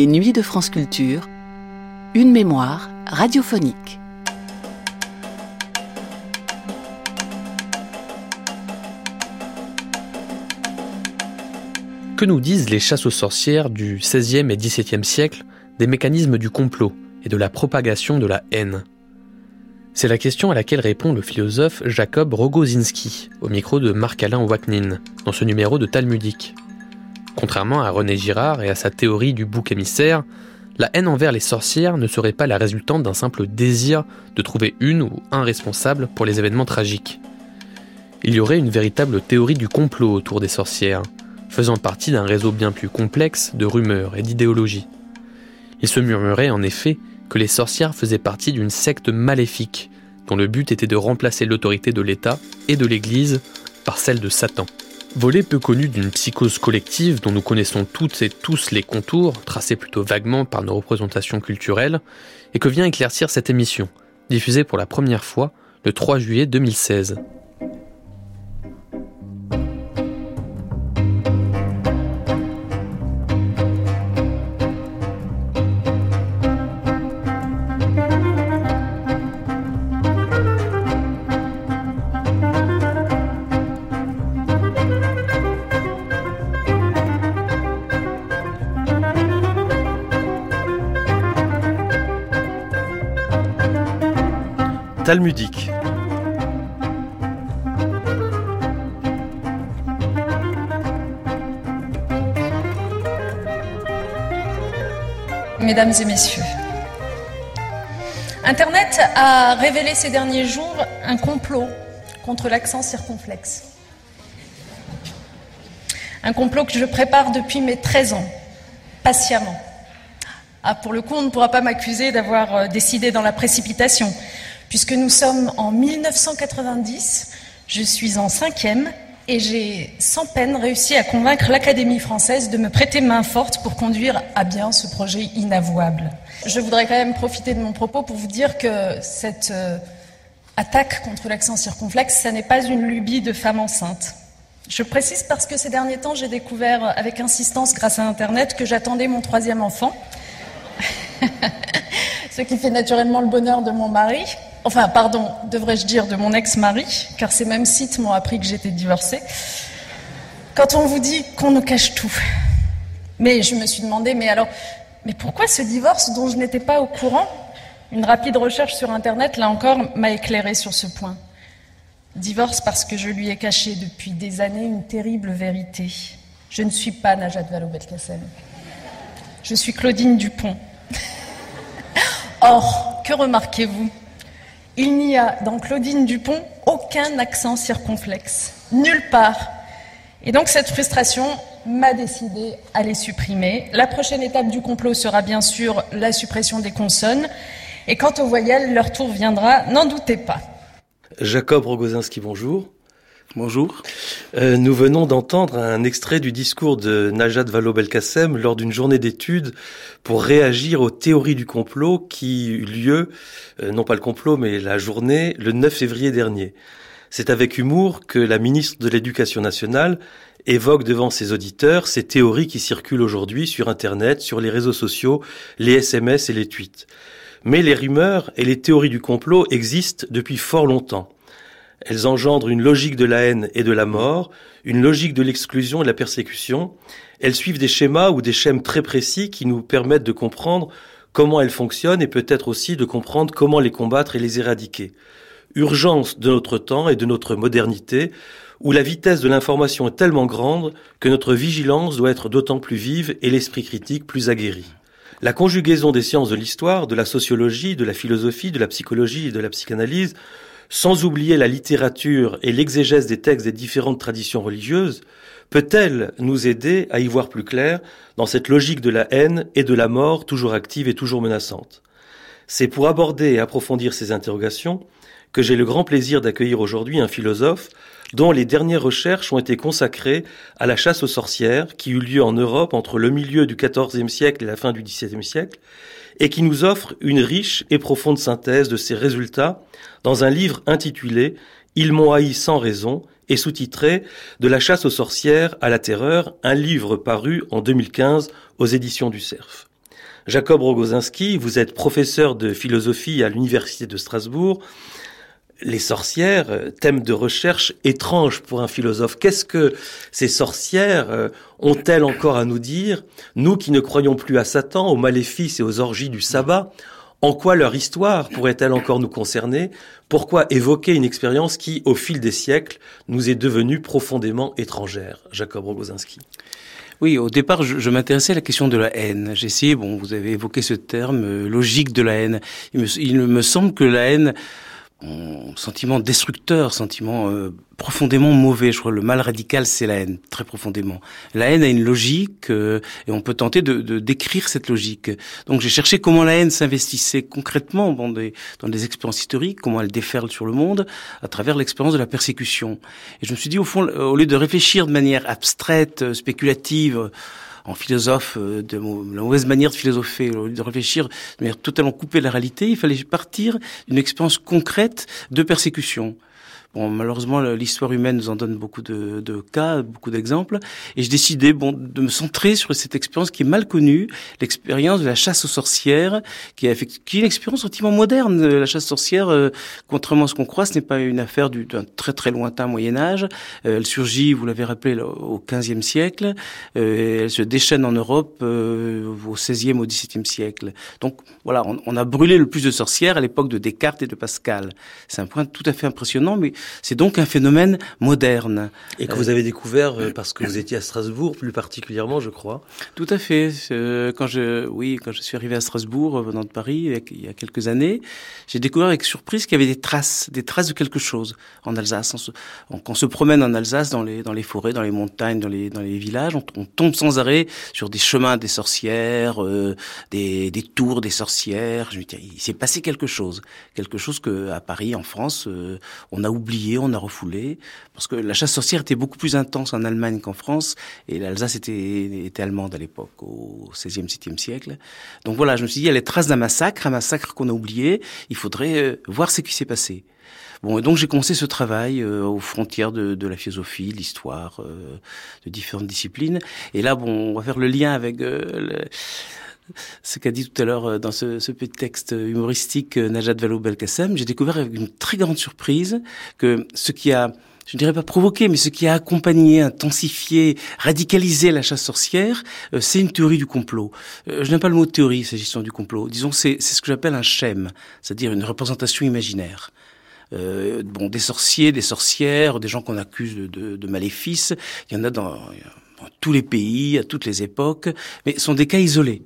Les nuits de France Culture, une mémoire radiophonique. Que nous disent les chasses aux sorcières du XVIe et XVIIe siècle des mécanismes du complot et de la propagation de la haine? C'est la question à laquelle répond le philosophe Jacob Rogozinski au micro de Marc-Alain Waknin dans ce numéro de Talmudique. Contrairement à René Girard et à sa théorie du bouc émissaire, la haine envers les sorcières ne serait pas la résultante d'un simple désir de trouver une ou un responsable pour les événements tragiques. Il y aurait une véritable théorie du complot autour des sorcières, faisant partie d'un réseau bien plus complexe de rumeurs et d'idéologies. Il se murmurait en effet que les sorcières faisaient partie d'une secte maléfique, dont le but était de remplacer l'autorité de l'État et de l'Église par celle de Satan. Volet peu connu d'une psychose collective dont nous connaissons toutes et tous les contours, tracés plutôt vaguement par nos représentations culturelles, et que vient éclaircir cette émission, diffusée pour la première fois le 3 juillet 2016. Mesdames et messieurs, Internet a révélé ces derniers jours un complot contre l'accent circonflexe. Un complot que je prépare depuis mes 13 ans, patiemment. Ah, pour le coup, on ne pourra pas m'accuser d'avoir euh, décidé dans la précipitation puisque nous sommes en 1990, je suis en cinquième et j'ai sans peine réussi à convaincre l'Académie française de me prêter main forte pour conduire à bien ce projet inavouable. Je voudrais quand même profiter de mon propos pour vous dire que cette euh, attaque contre l'accent circonflexe, ça n'est pas une lubie de femme enceinte. Je précise parce que ces derniers temps, j'ai découvert avec insistance grâce à Internet que j'attendais mon troisième enfant, ce qui fait naturellement le bonheur de mon mari, Enfin, pardon, devrais-je dire de mon ex-mari, car ces mêmes sites m'ont appris que j'étais divorcée. Quand on vous dit qu'on nous cache tout. Mais je me suis demandé, mais alors, mais pourquoi ce divorce dont je n'étais pas au courant? Une rapide recherche sur Internet, là encore, m'a éclairé sur ce point. Divorce parce que je lui ai caché depuis des années une terrible vérité. Je ne suis pas Najat Vallaud-Belkacem. Je suis Claudine Dupont. Or, que remarquez-vous? Il n'y a dans Claudine Dupont aucun accent circonflexe, nulle part. Et donc cette frustration m'a décidé à les supprimer. La prochaine étape du complot sera bien sûr la suppression des consonnes. Et quant aux voyelles, leur tour viendra, n'en doutez pas. Jacob Rogozinski, bonjour. Bonjour. Euh, nous venons d'entendre un extrait du discours de Najat Vallaud-Belkacem lors d'une journée d'études pour réagir aux théories du complot qui eut lieu, euh, non pas le complot, mais la journée, le 9 février dernier. C'est avec humour que la ministre de l'Éducation nationale évoque devant ses auditeurs ces théories qui circulent aujourd'hui sur Internet, sur les réseaux sociaux, les SMS et les tweets. Mais les rumeurs et les théories du complot existent depuis fort longtemps. Elles engendrent une logique de la haine et de la mort, une logique de l'exclusion et de la persécution. Elles suivent des schémas ou des schèmes très précis qui nous permettent de comprendre comment elles fonctionnent et peut-être aussi de comprendre comment les combattre et les éradiquer. Urgence de notre temps et de notre modernité, où la vitesse de l'information est tellement grande que notre vigilance doit être d'autant plus vive et l'esprit critique plus aguerri. La conjugaison des sciences de l'histoire, de la sociologie, de la philosophie, de la psychologie et de la psychanalyse sans oublier la littérature et l'exégèse des textes des différentes traditions religieuses, peut-elle nous aider à y voir plus clair dans cette logique de la haine et de la mort toujours active et toujours menaçante? C'est pour aborder et approfondir ces interrogations que j'ai le grand plaisir d'accueillir aujourd'hui un philosophe dont les dernières recherches ont été consacrées à la chasse aux sorcières qui eut lieu en Europe entre le milieu du XIVe siècle et la fin du XVIIe siècle et qui nous offre une riche et profonde synthèse de ces résultats dans un livre intitulé Ils m'ont haï sans raison et sous-titré De la chasse aux sorcières à la terreur, un livre paru en 2015 aux éditions du Cerf. Jacob Rogozinski, vous êtes professeur de philosophie à l'Université de Strasbourg. Les sorcières, euh, thème de recherche étrange pour un philosophe. Qu'est-ce que ces sorcières euh, ont-elles encore à nous dire, nous qui ne croyons plus à Satan, aux maléfices et aux orgies du sabbat en quoi leur histoire pourrait-elle encore nous concerner? Pourquoi évoquer une expérience qui, au fil des siècles, nous est devenue profondément étrangère? Jacob Rogozinski. Oui, au départ, je, m'intéressais à la question de la haine. J'ai essayé, bon, vous avez évoqué ce terme, euh, logique de la haine. il me semble que la haine sentiment destructeur, sentiment euh, profondément mauvais. Je crois que le mal radical, c'est la haine, très profondément. La haine a une logique euh, et on peut tenter de, de, décrire cette logique. Donc j'ai cherché comment la haine s'investissait concrètement dans des, dans des expériences historiques, comment elle déferle sur le monde à travers l'expérience de la persécution. Et je me suis dit, au fond, au lieu de réfléchir de manière abstraite, spéculative, en philosophe, euh, de la mauvaise manière de philosopher, de réfléchir de manière totalement coupée de la réalité, il fallait partir d'une expérience concrète de persécution. Bon, malheureusement, l'histoire humaine nous en donne beaucoup de, cas, beaucoup d'exemples. Et je décidais, bon, de me centrer sur cette expérience qui est mal connue, l'expérience de la chasse aux sorcières, qui est, une expérience relativement moderne. La chasse aux sorcières, euh, contrairement à ce qu'on croit, ce n'est pas une affaire d'un très très lointain Moyen Âge. Euh, elle surgit, vous l'avez rappelé, au XVe siècle. Euh, elle se déchaîne en Europe au XVIe, au XVIIe siècle. Donc voilà, on, on a brûlé le plus de sorcières à l'époque de Descartes et de Pascal. C'est un point tout à fait impressionnant, mais c'est donc un phénomène moderne. Et que vous avez découvert euh, parce que vous étiez à Strasbourg, plus particulièrement, je crois. Tout à fait. Euh, quand je, oui, quand je suis arrivé à Strasbourg, euh, venant de Paris, il y a quelques années, j'ai découvert avec surprise qu'il y avait des traces, des traces de quelque chose en Alsace. On quand on se promène en Alsace, dans les, dans les forêts, dans les montagnes, dans les, dans les villages, on, tombe sans arrêt sur des chemins des sorcières, des, des tours des sorcières. Je me dis, il s'est passé quelque chose, quelque chose que à Paris, en France, on a oublié on a refoulé, parce que la chasse sorcière était beaucoup plus intense en Allemagne qu'en France, et l'Alsace était, était allemande à l'époque, au XVIe, XVIIe siècle. Donc voilà, je me suis dit, il y a les traces d'un massacre, un massacre qu'on a oublié, il faudrait euh, voir ce qui s'est passé. Bon, et donc j'ai commencé ce travail euh, aux frontières de, de la philosophie, l'histoire, euh, de différentes disciplines. Et là, bon, on va faire le lien avec le, ce qu'a dit tout à l'heure euh, dans ce, ce, petit texte humoristique euh, Najat Vallaud-Belkacem, j'ai découvert avec une très grande surprise que ce qui a je ne dirais pas provoqué, mais ce qui a accompagné, intensifié, radicalisé la chasse sorcière, euh, c'est une théorie du complot. je n'aime pas le mot théorie s'agissant du complot. Disons, c'est ce que j'appelle un schème, c'est-à-dire une représentation imaginaire. Euh, bon, des sorciers, des sorcières, des gens qu'on accuse de, de, de, maléfices, il y en a dans, dans, tous les pays, à toutes les époques, mais ce sont des cas isolés.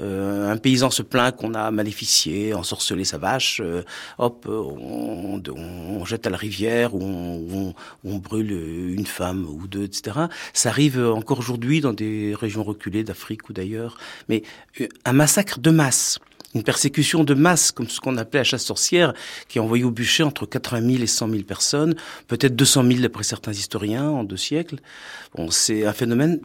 Euh, un paysan se plaint qu'on a maléficié, ensorcelé sa vache, euh, hop, on, jette à la rivière ou on, on, brûle une femme ou deux, etc. Ça arrive encore aujourd'hui dans des régions reculées d'Afrique ou d'ailleurs. Mais euh, un massacre de masse, une persécution de masse, comme ce qu'on appelait la chasse sorcière, qui a envoyé au bûcher entre 80 000 et 100 000 personnes, peut-être 200 000 d'après certains historiens en deux siècles. Bon, c'est un phénomène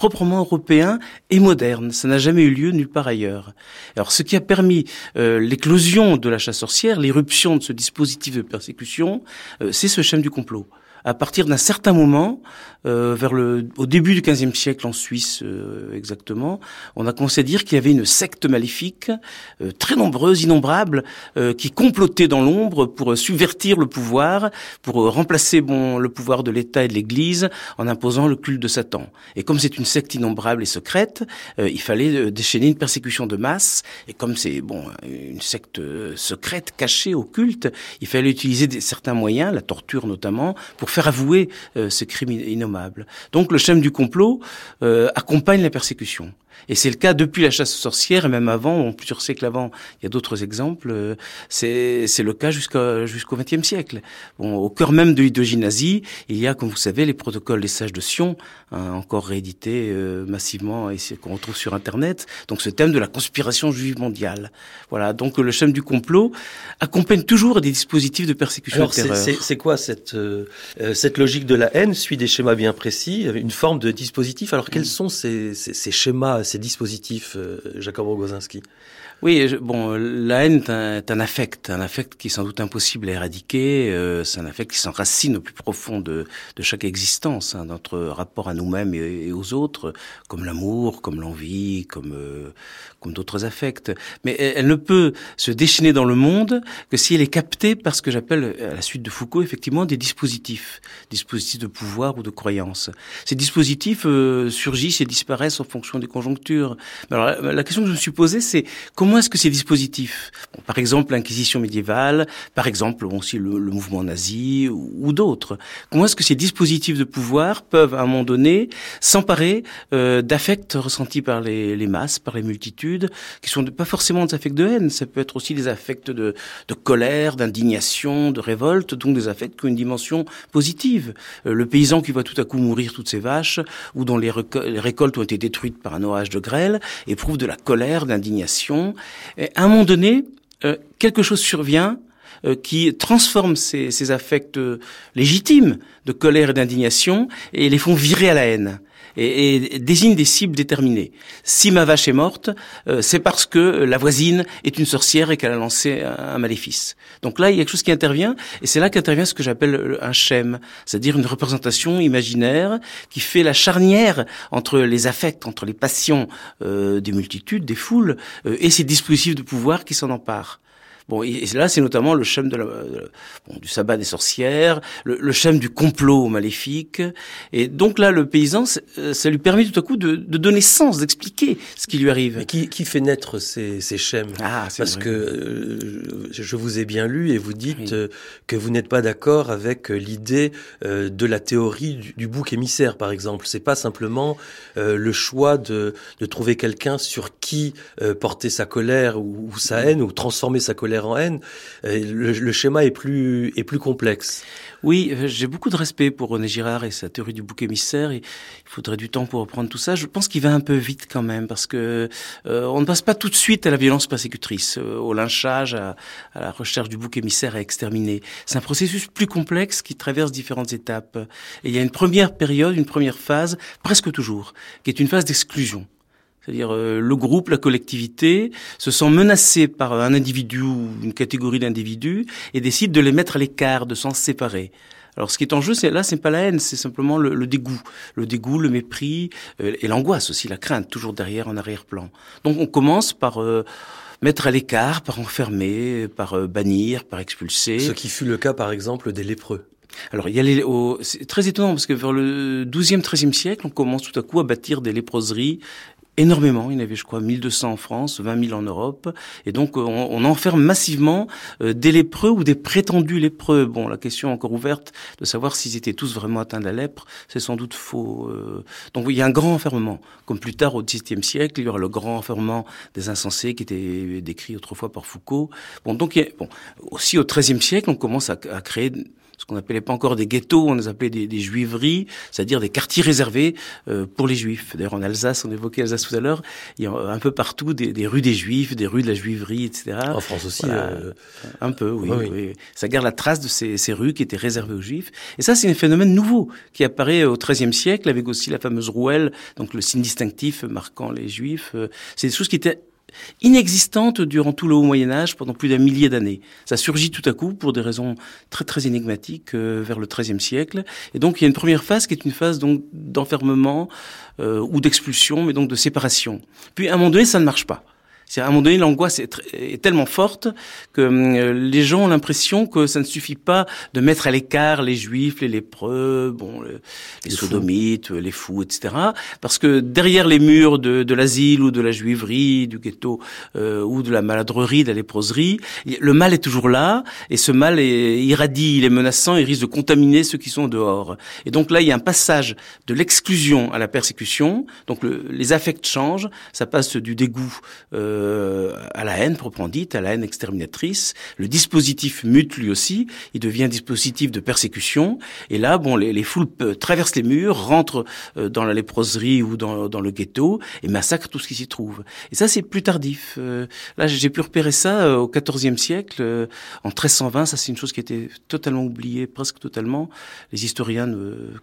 proprement européen et moderne. Ça n'a jamais eu lieu nulle part ailleurs. Alors, ce qui a permis euh, l'éclosion de la chasse sorcière, l'éruption de ce dispositif de persécution, euh, c'est ce schème du complot à partir d'un certain moment, euh, vers le, au début du XVe siècle en Suisse euh, exactement, on a commencé à dire qu'il y avait une secte maléfique, euh, très nombreuse, innombrable, euh, qui complotait dans l'ombre pour subvertir le pouvoir, pour remplacer bon le pouvoir de l'État et de l'Église en imposant le culte de Satan. Et comme c'est une secte innombrable et secrète, il fallait déchaîner une persécution de masse. Et comme c'est bon une secte secrète, cachée, occulte, il fallait utiliser des, certains moyens, la torture notamment, pour faire avouer euh, ce crime innommable. Donc le schème du complot euh, accompagne la persécution. Et c'est le cas depuis la chasse aux sorcières et même avant, plusieurs siècles avant. Il y a d'autres exemples. Euh, c'est c'est le cas jusqu'au XXe siècle. Bon, au cœur même de l'idéologie nazie, il y a, comme vous savez, les protocoles des sages de Sion, hein, encore réédités euh, massivement et qu'on retrouve sur Internet. Donc ce thème de la conspiration juive mondiale. Voilà. Donc le schème du complot accompagne toujours des dispositifs de persécution Alors, C'est quoi cette euh, cette logique de la haine? Suit des schémas bien précis, une forme de dispositif. Alors quels mm. sont ces, ces, ces schémas ces dispositifs, euh, Jacob Rogozinski Oui, bon, la haine est un, affect, un affect qui est sans doute impossible à éradiquer. Euh, c'est un affect qui s'enracine au plus profond de, de chaque existence, hein, notre rapport à nous-mêmes et, aux autres, comme l'amour, comme l'envie, comme euh, comme d'autres affects. Mais elle, ne peut se déchaîner dans le monde que si elle est captée par ce que j'appelle, à la suite de Foucault, effectivement, des dispositifs, dispositifs de pouvoir ou de croyance. Ces dispositifs euh, surgissent et disparaissent en fonction des conjonctures. Alors, la, question que je me suis posée, c'est est-ce que ces dispositifs, par exemple l'inquisition médiévale, par exemple aussi le, mouvement nazi ou, d'autres, comment est-ce que ces dispositifs de pouvoir peuvent à un moment donné s'emparer euh, d'affects ressentis par les, les masses, par les multitudes qui sont pas forcément des affects de haine, ça peut être aussi des affects de, de colère, d'indignation, de révolte, donc des affects qui ont une dimension positive. Euh, le paysan qui voit tout à coup mourir toutes ses vaches, ou dont les, récoltes ont été détruites par un orage de grêle, éprouve de la colère, d'indignation. À un moment donné, euh, quelque chose survient euh, qui transforme ces, ces affects légitimes de colère et d'indignation et les font virer à la haine et, et, désigne des cibles déterminées. Si ma vache est morte, euh, c'est parce que la voisine est une sorcière et qu'elle a lancé un, maléfice. Donc là, il y a quelque chose qui intervient, et c'est là qu'intervient ce que j'appelle un schème, c'est-à-dire une représentation imaginaire qui fait la charnière entre les affects, entre les passions euh, des multitudes, des foules, euh, et ces dispositifs de pouvoir qui s'en emparent. Bon, et là, c'est notamment le schème de la, bon, du sabbat des sorcières, le, le schème du complot maléfique. Et donc là, le paysan, euh, ça lui permet tout à coup de, de donner sens, d'expliquer ce qui lui arrive. Mais qui, qui fait naître ces, ces schèmes ah, Parce que euh, je vous ai bien lu et vous dites euh, que vous n'êtes pas d'accord avec l'idée de la théorie du, bouc émissaire, par exemple. C'est pas simplement le choix de, de trouver quelqu'un sur qui porter sa colère ou, ou sa haine ou transformer sa colère en haine, le, schéma est plus, est plus complexe. Oui, euh, j'ai beaucoup de respect pour René Girard et sa théorie du bouc émissaire. il faudrait du temps pour reprendre tout ça. Je pense qu'il va un peu vite quand même parce que euh, on ne passe pas tout de suite à la violence persécutrice, euh, au lynchage, à, la recherche du bouc émissaire à exterminer. C'est un processus plus complexe qui traverse différentes étapes. Et il y a une première période, une première phase, presque toujours, qui est une phase d'exclusion. C'est-à-dire euh, le groupe, la collectivité se sent menacé par un individu ou une catégorie d'individus et décide de les mettre à l'écart, de s'en séparer. Alors ce qui est en jeu, c'est là, c'est pas la haine, c'est simplement le, dégoût, le dégoût, le mépris euh, et l'angoisse aussi, la crainte, toujours derrière en arrière-plan. Donc on commence par euh, mettre à l'écart, par enfermer, par bannir, par expulser. Ce qui fut le cas par exemple des lépreux. Alors, il y a les, c'est très étonnant parce que vers le 12e, 13e siècle, on commence tout à coup à bâtir des léproseries énormément. Il y en avait, je crois, 1200 en France, 20 000 en Europe. Et donc, on, on enferme massivement euh, des lépreux ou des prétendus lépreux. Bon, la question est encore ouverte de savoir s'ils étaient tous vraiment atteints de la lèpre, c'est sans doute faux. Euh. Donc, il y a un grand enfermement. Comme plus tard, au XVIIe siècle, il y aura le grand enfermement des insensés qui était décrit autrefois par Foucault. Bon, donc, bon, aussi au XIIIe siècle, on commence à, créer qu'on appelait pas encore des ghettos, on les appelait des, des juiveries, c'est-à-dire des quartiers réservés euh, pour les juifs. D'ailleurs, en Alsace, on évoquait Alsace tout à l'heure, il y a un peu partout des, des, rues des juifs, des rues de la juiverie, etc. En France aussi. Euh... Un peu, oui, oui. Ça garde la trace de ces, ces, rues qui étaient réservées aux juifs. Et ça, c'est un phénomène nouveau qui apparaît au XIIIe siècle, avec aussi la fameuse rouelle, donc le signe distinctif marquant les juifs. Euh, c'est des choses qui étaient inexistante durant tout le haut Moyen Âge pendant plus d'un millier d'années. Ça surgit tout à coup pour des raisons très très énigmatiques euh, vers le XIIIe siècle. Et donc il y a une première phase qui est une phase donc d'enfermement euh, ou d'expulsion, mais donc de séparation. Puis à un moment donné, ça ne marche pas. C'est à un moment donné, l'angoisse est, tellement forte que euh, les gens ont l'impression que ça ne suffit pas de mettre à l'écart les juifs, les lépreux, bon, les, sodomites, les fous, etc. Parce que derrière les murs de, de l'asile ou de la juiverie, du ghetto euh, ou de la maladrerie, de la léproserie, le mal est toujours là et ce mal est irradie, il est menaçant, il risque de contaminer ceux qui sont dehors. Et donc là, il y a un passage de l'exclusion à la persécution. Donc les affects changent, ça passe du dégoût. Euh, euh, à la haine proprement dite, à la haine exterminatrice. Le dispositif mute lui aussi, il devient un dispositif de persécution. Et là, bon, les, les foules traversent les murs, rentrent euh, dans la léproserie ou dans, dans, le ghetto et massacrent tout ce qui s'y trouve. Et ça, c'est plus tardif. Euh, là, j'ai pu repérer ça au XIVe siècle, en 1320. Ça, c'est une chose qui était totalement oubliée, presque totalement. Les historiens,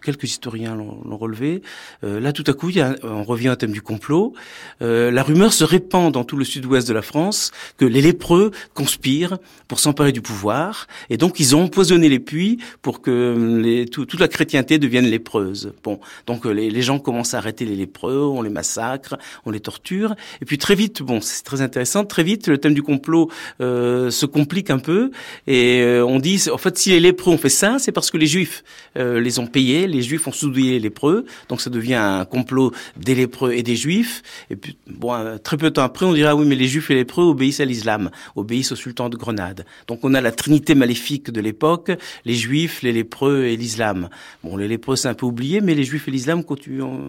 quelques historiens l'ont relevé. là, tout à coup, y a, on revient au thème du complot. la rumeur se répand dans tout le sud-ouest de la France, que les lépreux conspirent pour s'emparer du pouvoir, et donc ils ont empoisonné les puits pour que les, toute la chrétienté devienne lépreuse. Bon, donc les, les, gens commencent à arrêter les lépreux, on les massacre, on les torture, et puis très vite, bon, c'est très intéressant, très vite le thème du complot euh, se complique un peu, et euh, on dit, en fait, si les lépreux ont fait ça, c'est parce que les juifs euh, les ont payés, les juifs ont soudoyé les lépreux, donc ça devient un complot des lépreux et des juifs, et puis bon, très peu de temps après, on dira oui, mais les juifs et les lépreux obéissent à l'islam, obéissent au sultan de Grenade. Donc on a la trinité maléfique de l'époque, les juifs, les lépreux et l'islam. Bon, les lépreux c'est un peu oublié, mais les juifs et l'islam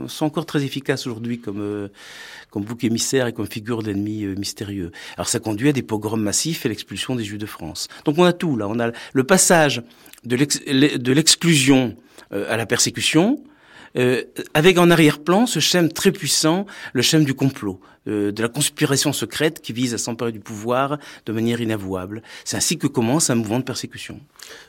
sont encore très efficaces aujourd'hui comme euh, comme bouc émissaire et comme figure d'ennemi euh, mystérieux. Alors ça conduit à des pogroms massifs et l'expulsion des juifs de France. Donc on a tout là, on a le passage de l'exclusion euh, à la persécution, euh, avec en arrière-plan ce schème très puissant, le schème du complot, euh, de la conspiration secrète qui vise à s'emparer du pouvoir de manière inavouable. C'est ainsi que commence un mouvement de persécution.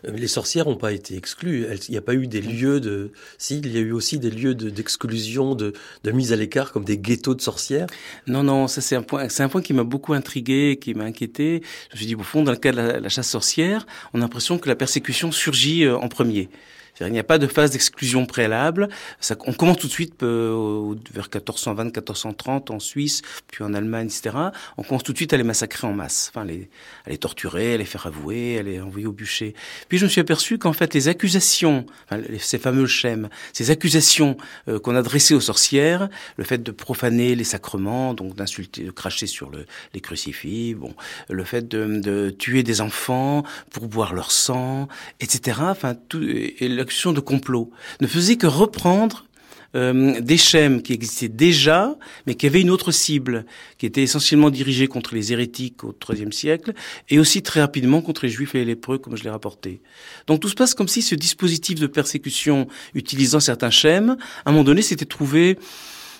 Euh, les sorcières n'ont pas été exclues. Il n'y a pas eu des lieux de... Si, il y a eu aussi des lieux d'exclusion, de, de, mise à l'écart, comme des ghettos de sorcières. Non, non, ça c'est un point, c'est un point qui m'a beaucoup intrigué, qui m'a inquiété. Je me suis dit, au fond, dans le cas de la, la chasse sorcière, on a l'impression que la persécution surgit en premier. Il n'y a pas de phase d'exclusion préalable. Ça, on commence tout de suite euh, vers 1420, 1430 en Suisse, puis en Allemagne, etc. On commence tout de suite à les massacrer en masse, enfin les, à les torturer, à les faire avouer, à les envoyer au bûcher. Puis je me suis aperçu qu'en fait les accusations, enfin, ces fameux schèmes, ces accusations euh, qu'on adressait aux sorcières, le fait de profaner les sacrements, donc d'insulter, de cracher sur le, les crucifix, bon, le fait de, de tuer des enfants pour boire leur sang, etc. Enfin, tout, et de complot ne faisait que reprendre euh, des schèmes qui existaient déjà, mais qui avaient une autre cible, qui était essentiellement dirigée contre les hérétiques au IIIe siècle, et aussi très rapidement contre les juifs et les lépreux, comme je l'ai rapporté. Donc tout se passe comme si ce dispositif de persécution utilisant certains schèmes, à un moment donné, s'était trouvé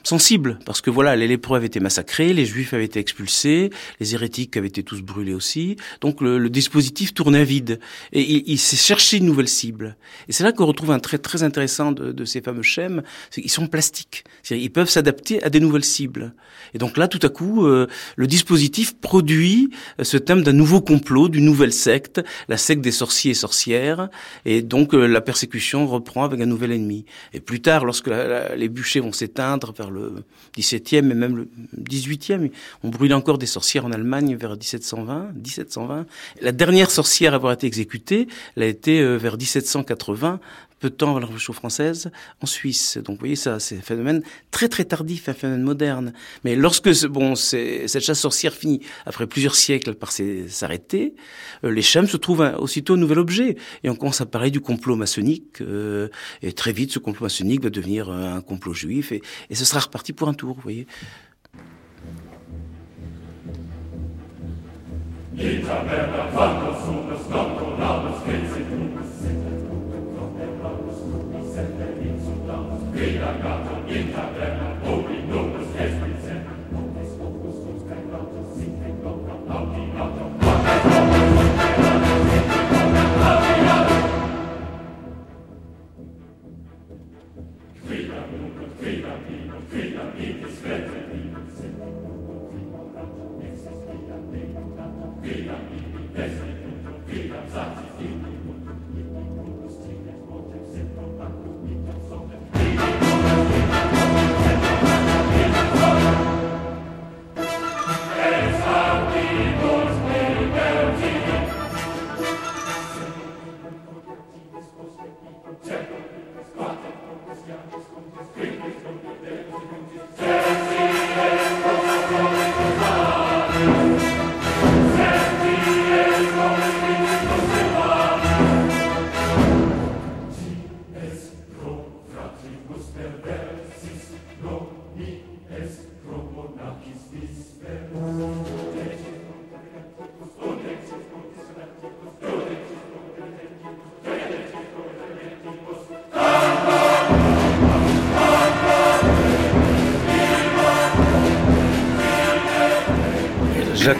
sensible, parce que voilà, les lépreux avaient été massacrés, les juifs avaient été expulsés, les hérétiques avaient été tous brûlés aussi, donc le, dispositif tournait vide, et il, s'est cherché une nouvelle cible. Et c'est là qu'on retrouve un trait très intéressant de, ces fameux schèmes, c'est qu'ils sont plastiques, ils peuvent s'adapter à des nouvelles cibles. Et donc là, tout à coup, euh, le dispositif produit euh, ce thème d'un nouveau complot, d'une nouvelle secte, la secte des sorciers et sorcières, et donc euh, la persécution reprend avec un nouvel ennemi. Et plus tard, lorsque les bûchers vont s'éteindre le 17e et même le 18e. On brûle encore des sorcières en Allemagne vers 1720, 1720. La dernière sorcière à avoir été exécutée, elle a été euh, vers 1780 peu de temps avant la Révolution française, en Suisse. Donc vous voyez, ça, c'est un phénomène très très tardif, un phénomène moderne. Mais lorsque bon, cette chasse sorcière finit, après plusieurs siècles, par s'arrêter, euh, les chams se trouvent aussitôt un nouvel objet. Et on commence à parler du complot maçonnique. Euh, et très vite, ce complot maçonnique va devenir un complot juif. Et ce sera reparti pour un tour, vous voyez. Dina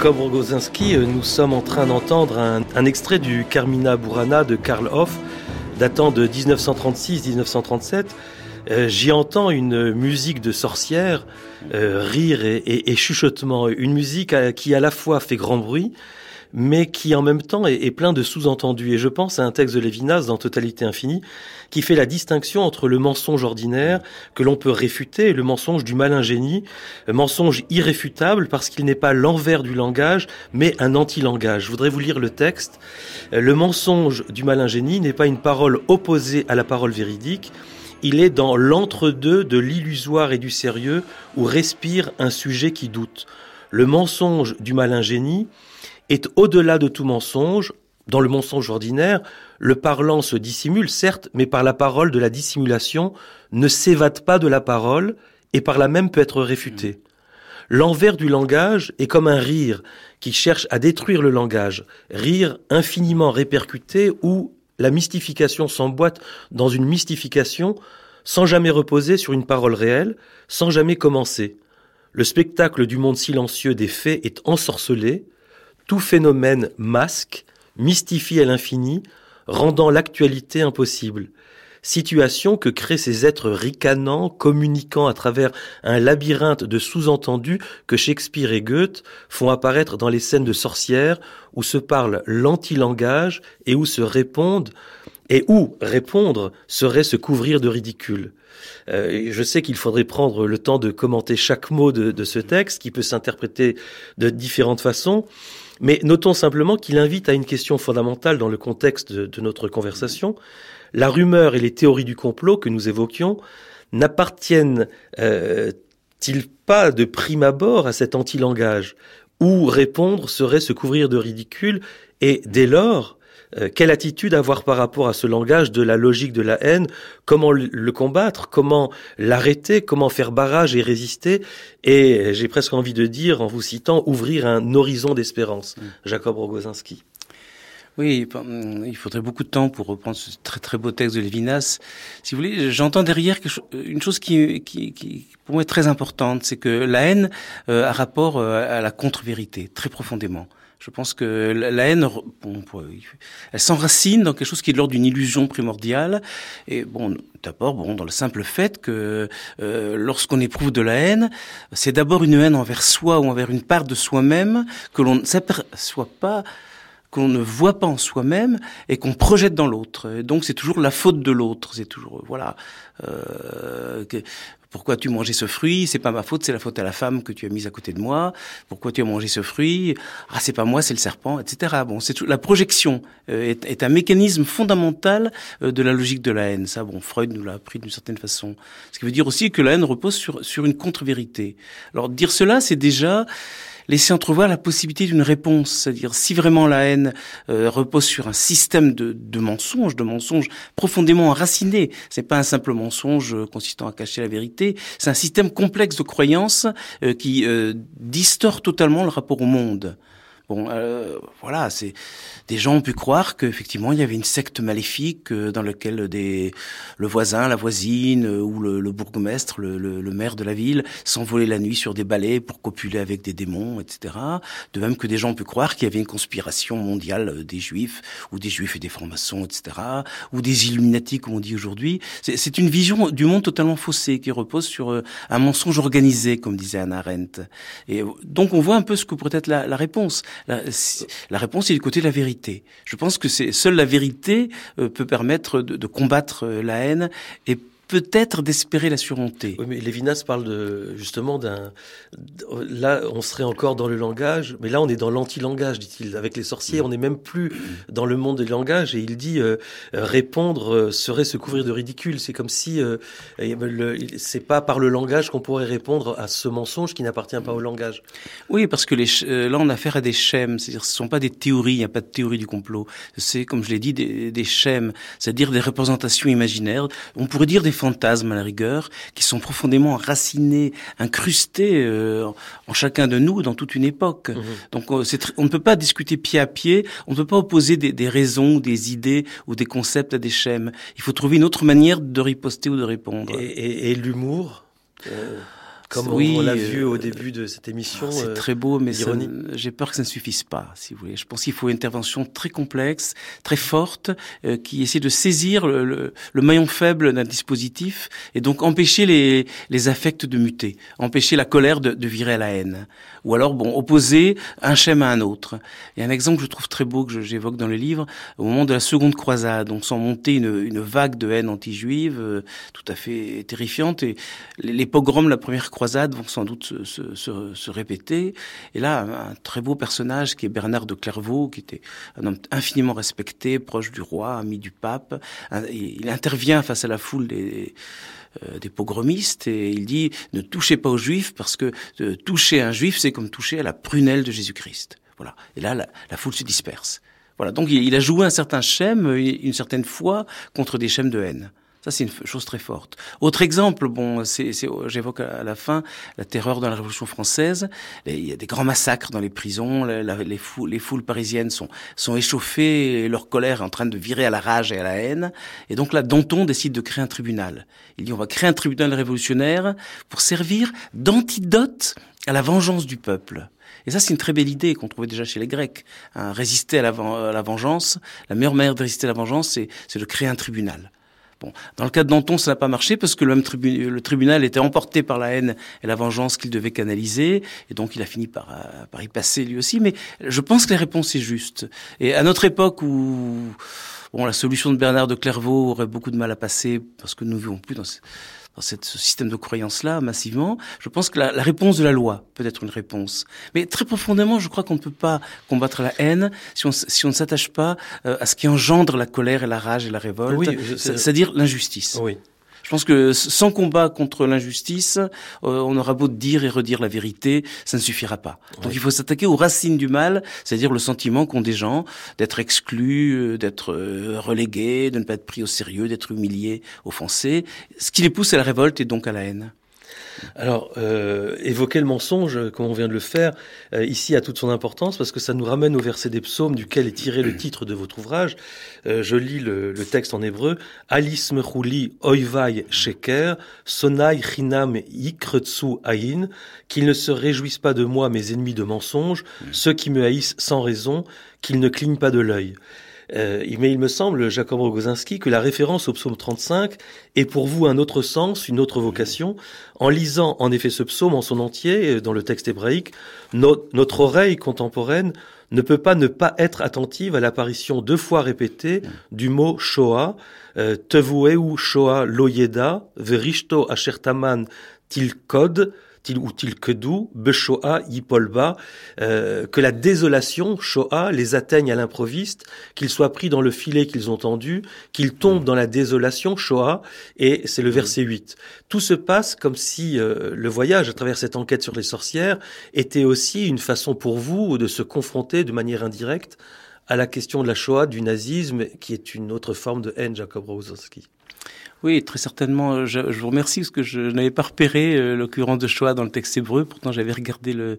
Jacob Rogozinski, euh, nous sommes en train d'entendre un, extrait du Carmina Burana de Karl Hoff, datant de 1936-1937. euh, j'y entends une musique de sorcière, euh, rire et, chuchotement, une musique qui à la fois fait grand bruit, mais qui en même temps est, plein de sous-entendus. Et je pense à un texte de Lévinas dans Totalité infinie, qui fait la distinction entre le mensonge ordinaire que l'on peut réfuter et le mensonge du malin génie, mensonge irréfutable parce qu'il n'est pas l'envers du langage, mais un anti-langage. Je voudrais vous lire le texte. Le mensonge du malin génie n'est pas une parole opposée à la parole véridique, il est dans l'entre-deux de l'illusoire et du sérieux où respire un sujet qui doute. Le mensonge du malin génie est au-delà de tout mensonge. Dans le mensonge ordinaire, le parlant se dissimule, certes, mais par la parole de la dissimulation ne s'évade pas de la parole et par là même peut être réfuté. L'envers du langage est comme un rire qui cherche à détruire le langage, rire infiniment répercuté où la mystification s'emboîte dans une mystification sans jamais reposer sur une parole réelle, sans jamais commencer. Le spectacle du monde silencieux des faits est ensorcelé, tout phénomène masque, mystifie à l'infini, rendant l'actualité impossible. Situation que créent ces êtres ricanants, communiquant à travers un labyrinthe de sous-entendus que Shakespeare et Goethe font apparaître dans les scènes de sorcières où se parle l'anti-langage et où se répondent et où répondre serait se couvrir de ridicule. Euh, je sais qu'il faudrait prendre le temps de commenter chaque mot de, de ce texte qui peut s'interpréter de différentes façons. Mais notons simplement qu'il invite à une question fondamentale dans le contexte de, notre conversation. La rumeur et les théories du complot que nous évoquions n'appartiennent-ils euh, pas de prime abord à cet anti-langage? Où répondre serait se couvrir de ridicule et dès lors euh, quelle attitude avoir par rapport à ce langage de la logique de la haine, comment le combattre, comment l'arrêter, comment faire barrage et résister, et j'ai presque envie de dire, en vous citant, ouvrir un horizon d'espérance. Mm. Jacob Rogozinski. Oui, il faudrait beaucoup de temps pour reprendre ce très très beau texte de Lévinas. Si vous voulez, j'entends derrière une chose qui, qui, qui, pour moi est très importante, c'est que la haine euh, a rapport euh, à la contre-vérité, très profondément. Je pense que la haine, bon, elle s'enracine dans quelque chose qui est de l'ordre d'une illusion primordiale. Et bon, d'abord, bon, dans le simple fait que euh, lorsqu'on éprouve de la haine, c'est d'abord une haine envers soi ou envers une part de soi-même que l'on ne s'aperçoit pas qu'on ne voit pas en soi-même et qu'on projette dans l'autre. Donc c'est toujours la faute de l'autre. C'est toujours voilà. Euh, pourquoi tu mangeais ce fruit? C'est pas ma faute, c'est la faute à la femme que tu as mise à côté de moi. Pourquoi tu as mangé ce fruit? Ah, c'est pas moi, c'est le serpent, etc. Bon, c'est la projection euh, est, un mécanisme fondamental euh, de la logique de la haine. Ça, bon, Freud nous l'a appris d'une certaine façon. Ce qui veut dire aussi que la haine repose sur sur une contre-vérité. Alors dire cela, c'est déjà laisser entrevoir la possibilité d'une réponse. C'est-à-dire, si vraiment la haine euh, repose sur un système de, mensonges, de mensonges profondément enracinés, c'est pas un simple mensonge euh, consistant à cacher la vérité, c'est un système complexe de croyances euh, qui distord totalement le rapport au monde. Bon, euh, voilà, c'est des gens ont pu croire qu'effectivement il y avait une secte maléfique euh, dans laquelle des le voisin, la voisine euh, ou le, le bourgmestre, le, le, le, maire de la ville s'envolaient la nuit sur des balais pour copuler avec des démons, etc. De même que des gens ont pu croire qu'il y avait une conspiration mondiale des juifs ou des juifs et des francs-maçons, etc. Ou des illuminati comme on dit aujourd'hui. C'est une vision du monde totalement faussée qui repose sur un mensonge organisé, comme disait Anna Arendt. Et donc on voit un peu ce que pourrait être la, la réponse la, réponse est du côté de la vérité. Je pense que c'est seule la vérité euh, peut permettre de, de combattre euh, la haine et peut-être d'espérer la surmontée. Oui, mais Lévinas parle de, justement d'un... Là, on serait encore dans le langage, mais là, on est dans l'anti-langage, dit-il. Avec les sorciers, on n'est même plus dans le monde des langages, et il dit euh, répondre euh, serait se couvrir de ridicule. C'est comme si euh, c'est pas par le langage qu'on pourrait répondre à ce mensonge qui n'appartient pas au langage. Oui, parce que les, là, on a affaire à des schèmes, c'est-à-dire ce ne sont pas des théories, il n'y a pas de théorie du complot. C'est, comme je l'ai dit, des, des schèmes, c'est-à-dire des représentations imaginaires. On pourrait dire des fantasmes à la rigueur, qui sont profondément racinés, incrustés euh, en chacun de nous dans toute une époque. Mhm. Donc euh, on ne peut pas discuter pied à pied, on ne peut pas opposer des, des, raisons, des idées ou des concepts à des schèmes. Il faut trouver une autre manière de riposter ou de répondre. Et, et, et l'humour euh, Comme Oui, on l'a euh, vu au début de cette émission. C'est euh, très beau, mais j'ai peur que ça ne suffise pas, si vous voulez. Je pense qu'il faut une intervention très complexe, très forte, euh, qui essaie de saisir le, le- le maillon faible d'un dispositif et donc empêcher les, les affects de muter, empêcher la colère de, de virer à la haine. Ou alors, bon, opposer un schème à un autre. Il y a un exemple que je trouve très beau que j'évoque dans le livre, au moment de la seconde croisade, donc sans monter une, une vague de haine anti-juive euh, tout à fait terrifiante. Et les, les pogroms de la première croisade vont sans doute se, répéter. Et là, un, très beau personnage qui est Bernard de Clairvaux, qui était un homme infiniment respecté, proche du roi, ami du pape. Il intervient face à la foule des, euh, pogromistes et il dit ne touchez pas aux juifs parce que euh, toucher un juif c'est comme toucher à la prunelle de Jésus-Christ. Voilà. Et là, la, la foule se disperse. Voilà. Donc il, a joué un certain schème, une certaine foi contre des schèmes de haine. Ça, c'est une chose très forte. Autre exemple, bon, c'est, c'est- j'évoque à la fin la terreur dans la Révolution française. Il y a des grands massacres dans les prisons. Les, foules, les foules parisiennes sont, échauffées et leur colère est en train de virer à la rage et à la haine. Et donc là, Danton décide de créer un tribunal. Il dit on va créer un tribunal révolutionnaire pour servir d'antidote à la vengeance du peuple. Et ça, c'est une très belle idée qu'on trouvait déjà chez les Grecs. Hein, résister à la, à la vengeance, la meilleure manière de résister à la vengeance, c'est de créer un tribunal. Bon, dans le cas de Danton, ça n'a pas marché parce que le, tribunal était emporté par la haine et la vengeance qu'il devait canaliser, et donc il a fini par, euh, par y passer lui aussi. Mais je pense que la réponse est juste. Et à notre époque où bon, la solution de Bernard de Clairvaux aurait beaucoup de mal à passer parce que nous ne vivons plus dans ce, dans cette- ce système de croyance-là massivement, je pense que la, la réponse de la loi peut être une réponse. Mais très profondément, je crois qu'on ne peut pas combattre la haine si on, s- si on ne s'attache pas euh, à ce qui engendre la colère et la rage et la révolte, Oui, c'est-à-dire l'injustice. Oui. Je pense que sans combat contre l'injustice, euh, on aura beau dire et redire la vérité, ça ne suffira pas. Donc il faut s'attaquer aux racines du mal, c'est-à-dire le sentiment qu'ont des gens d'être exclus, euh, d'être euh, relégués, de ne pas être pris au sérieux, d'être humiliés, offensés, ce qui les pousse à la révolte et donc à la haine. Alors, euh, évoquer le mensonge, comme on vient de le faire, euh, ici a toute son importance parce que ça nous ramène au verset des psaumes duquel est tiré le titre de votre ouvrage. Euh, je lis le, le texte en hébreu. Alice mechouli oivai sheker, sonai chinam ikretsu aïn, qu'ils ne se réjouissent pas de moi, mes ennemis de mensonges, ceux qui me haïssent sans raison, qu'ils ne clignent pas de l'œil. Euh, mais il me semble, Jacob Rogozinski, que la référence au psaume 35 est pour vous un autre sens, une autre vocation. En lisant en effet ce psaume en son entier, euh, dans le texte hébraïque, no- notre oreille contemporaine ne peut pas ne pas être attentive à l'apparition deux fois répétée du mot Shoah, euh, Tevueu Shoah Loyeda, Verishto Ashertaman Tilkod, til ou tilkedu, beshoah yipolba, euh, que la désolation, Shoah, les atteigne à l'improviste, qu'ils soient pris dans le filet qu'ils ont tendu, qu'ils tombent dans la désolation, Shoah, et c'est le verset 8. Tout se passe comme si euh, le voyage à travers cette enquête sur les sorcières était aussi une façon pour vous de se confronter de manière indirecte à la question de la Shoah, du nazisme, qui est une autre forme de haine, Jacob Rosowski. Oui, très certainement. Je, je vous remercie parce que je n'avais pas repéré euh, l'occurrence de Shoah dans le texte hébreu. Pourtant, j'avais regardé le,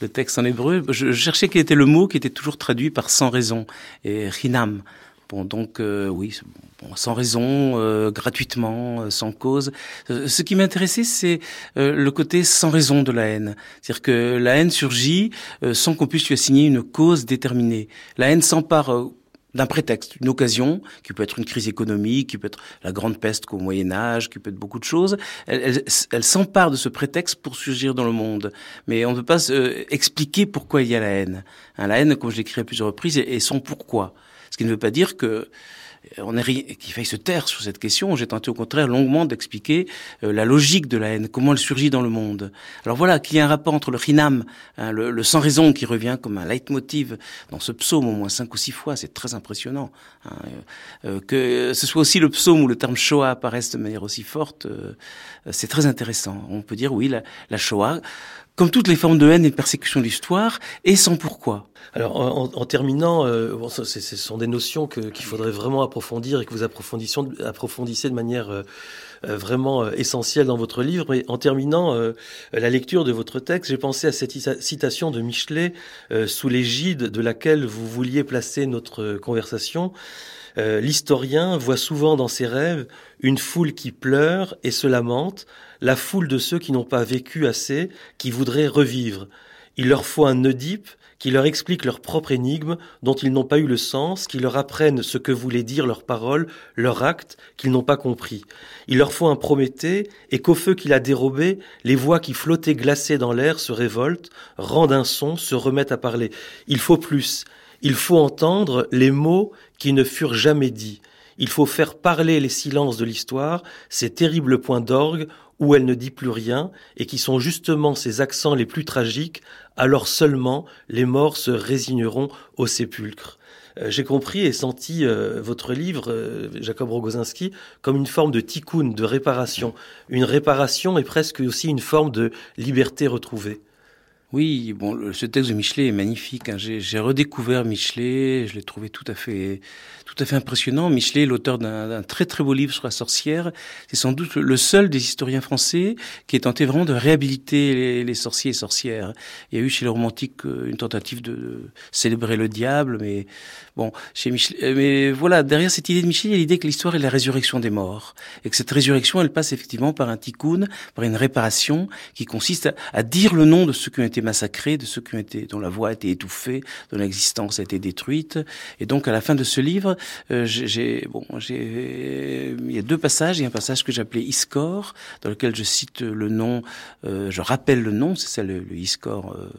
le texte en hébreu. Je, je cherchais quel était le mot qui était toujours traduit par sans raison et chinam. Bon, donc euh, oui, bon, sans raison, euh, gratuitement, euh, sans cause. Euh, ce qui m'intéressait, c'est euh, le côté sans raison de la haine. C'est-à-dire que la haine surgit euh, sans qu'on puisse lui assigner une cause déterminée. La haine s'empare euh, d'un prétexte, une occasion, qui peut être une crise économique, qui peut être la grande peste qu'au Moyen Âge, qui peut être beaucoup de choses. Elle, elle, elle s'empare de ce prétexte pour surgir dans le monde. Mais on ne peut pas euh, expliquer pourquoi il y a la haine. Hein, la haine, comme je l'ai écrit à plusieurs reprises, est, son pourquoi. Ce qui ne veut pas dire que on est qu'il faille se taire sur cette question. J'ai tenté au contraire longuement d'expliquer euh, la logique de la haine, comment elle surgit dans le monde. Alors voilà qu'il y a un rapport entre le chinam, hein, le, le, sans raison qui revient comme un leitmotiv dans ce psaume au moins cinq ou six fois, c'est très impressionnant. Hein, euh, que ce soit aussi le psaume où le terme Shoah apparaisse de manière aussi forte, euh, c'est très intéressant. On peut dire oui, la, la Shoah, comme toutes les formes de haine et de persécution de l'histoire, est sans pourquoi. Alors, en, en terminant, euh, bon, ce, ce sont des notions qu'il faudrait vraiment approfondir et que vous approfondissez de manière euh, vraiment essentielles dans votre livre. Mais en terminant la lecture de votre texte, j'ai pensé à cette citation de Michelet sous l'égide de laquelle vous vouliez placer notre conversation. L'historien voit souvent dans ses rêves une foule qui pleure et se lamente, la foule de ceux qui n'ont pas vécu assez, qui voudraient revivre. Il leur faut un Oedipe qui leur explique leur propre énigme dont ils n'ont pas eu le sens, qui leur apprennent ce que voulaient dire leurs paroles, leurs actes, qu'ils n'ont pas compris. Il leur faut un Prométhée, et qu'au feu qu'il a dérobé, les voix qui flottaient glacées dans l'air se révoltent, rendent un son, se remettent à parler. Il faut plus. Il faut entendre les mots qui ne furent jamais dits. Il faut faire parler les silences de l'histoire, ces terribles points d'orgue où elle ne dit plus rien, et qui sont justement ces accents les plus tragiques, alors seulement les morts se résigneront au sépulcre. Euh, j'ai compris et senti euh, votre livre, euh, Jacob Rogozinski, comme une forme de tikkun, de réparation. Une réparation est presque aussi une forme de liberté retrouvée. Oui, bon, ce texte de Michelet est magnifique. Hein. J'ai redécouvert Michelet, je l'ai trouvé tout à fait, tout à fait impressionnant. Michelet, l'auteur d'un très très beau livre sur la sorcière, c'est sans doute le seul des historiens français qui ait tenté vraiment de réhabiliter les, sorciers et sorcières. Il y a eu chez les romantiques euh, une tentative de célébrer le diable, mais bon, chez Michelet, euh, mais voilà, derrière cette idée de Michelet, il y a l'idée que l'histoire est la résurrection des morts, et que cette résurrection, elle passe effectivement par un tikkun, par une réparation qui consiste à, à dire le nom de ceux qui ont été massacrés, de ceux qui ont été, dont la voix a été étouffée, dont l'existence a été détruite. Et donc, à la fin de ce livre, euh, j'ai, bon, j'ai, il y a deux passages. Il y a un passage que j'appelais Iscor, dans lequel je cite le nom, euh, je rappelle le nom, c'est ça le, le Iscor euh,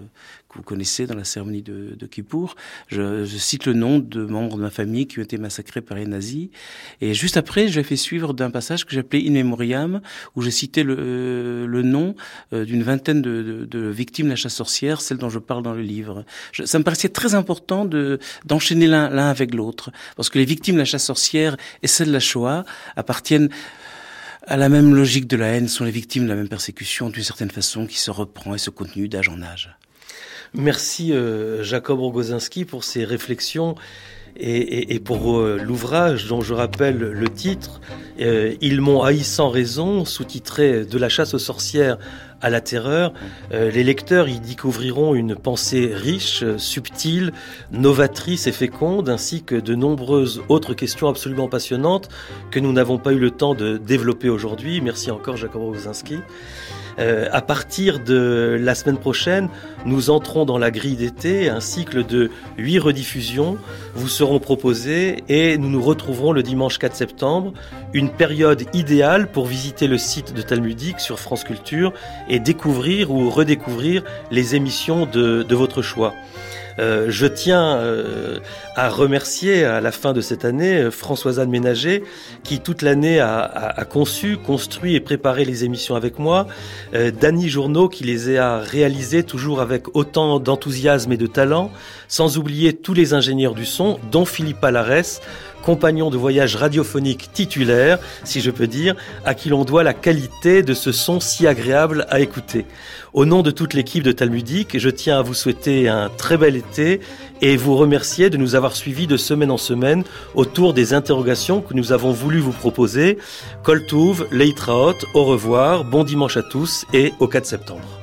vous connaissez dans la cérémonie de, de Kippour. Je, je, cite le nom de membres de ma famille qui ont été massacrés par les nazis. Et juste après, je fait suivre d'un passage que j'appelais In Memoriam, où j'ai cité le, euh, le nom euh, d'une vingtaine de, de, de, victimes de la chasse sorcière, celle dont je parle dans le livre. Je, ça me paraissait très important de d'enchaîner l'un l'un avec l'autre, parce que les victimes de la chasse sorcière et celles de la Shoah appartiennent à la même logique de la haine, sont les victimes de la même persécution d'une certaine façon qui se reprend et se continue d'âge en âge. Merci euh, Jacob Rogozinski pour ces réflexions et, pour euh, l'ouvrage dont je rappelle le titre, euh, Ils m'ont haï sans raison, sous-titré De la chasse aux sorcières à la terreur, les lecteurs y découvriront une pensée riche, subtile, novatrice et féconde, ainsi que de nombreuses autres questions absolument passionnantes que nous n'avons pas eu le temps de développer aujourd'hui. Merci encore Jacob Rogozinski. Euh, à partir de la semaine prochaine, nous entrons dans la grille d'été. Un cycle de huit rediffusions vous seront proposées et nous nous retrouverons le dimanche 4 septembre. Une période idéale pour visiter le site de Talmudique sur France Culture et découvrir ou redécouvrir les émissions de, de votre choix. Euh, je tiens euh, à remercier à la fin de cette année euh, Françoise Anne Ménager qui toute l'année a, conçu, construit et préparé les émissions avec moi, euh, Dany Journeau qui les a réalisées toujours avec autant d'enthousiasme et de talent, sans oublier tous les ingénieurs du son, dont Philippe Alares, compagnon de voyage radiophonique titulaire, si je peux dire, à qui l'on doit la qualité de ce son si agréable à écouter. Au nom de toute l'équipe de Talmudique, je tiens à vous souhaiter un très bel été et vous remercier de nous avoir suivis de semaine en semaine autour des interrogations que nous avons voulu vous proposer. Koltouv, Leitraot, au revoir, bon dimanche à tous et au 4 septembre.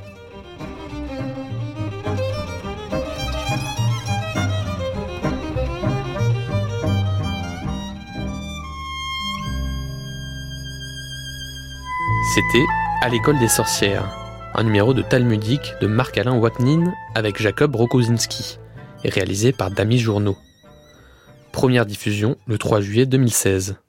C'était À l'école des sorcières, un numéro de Talmudique de Marc-Alain Waknin avec Jacob Rokozinski et réalisé par Dami Journeau. Première diffusion le 3 juillet 2016.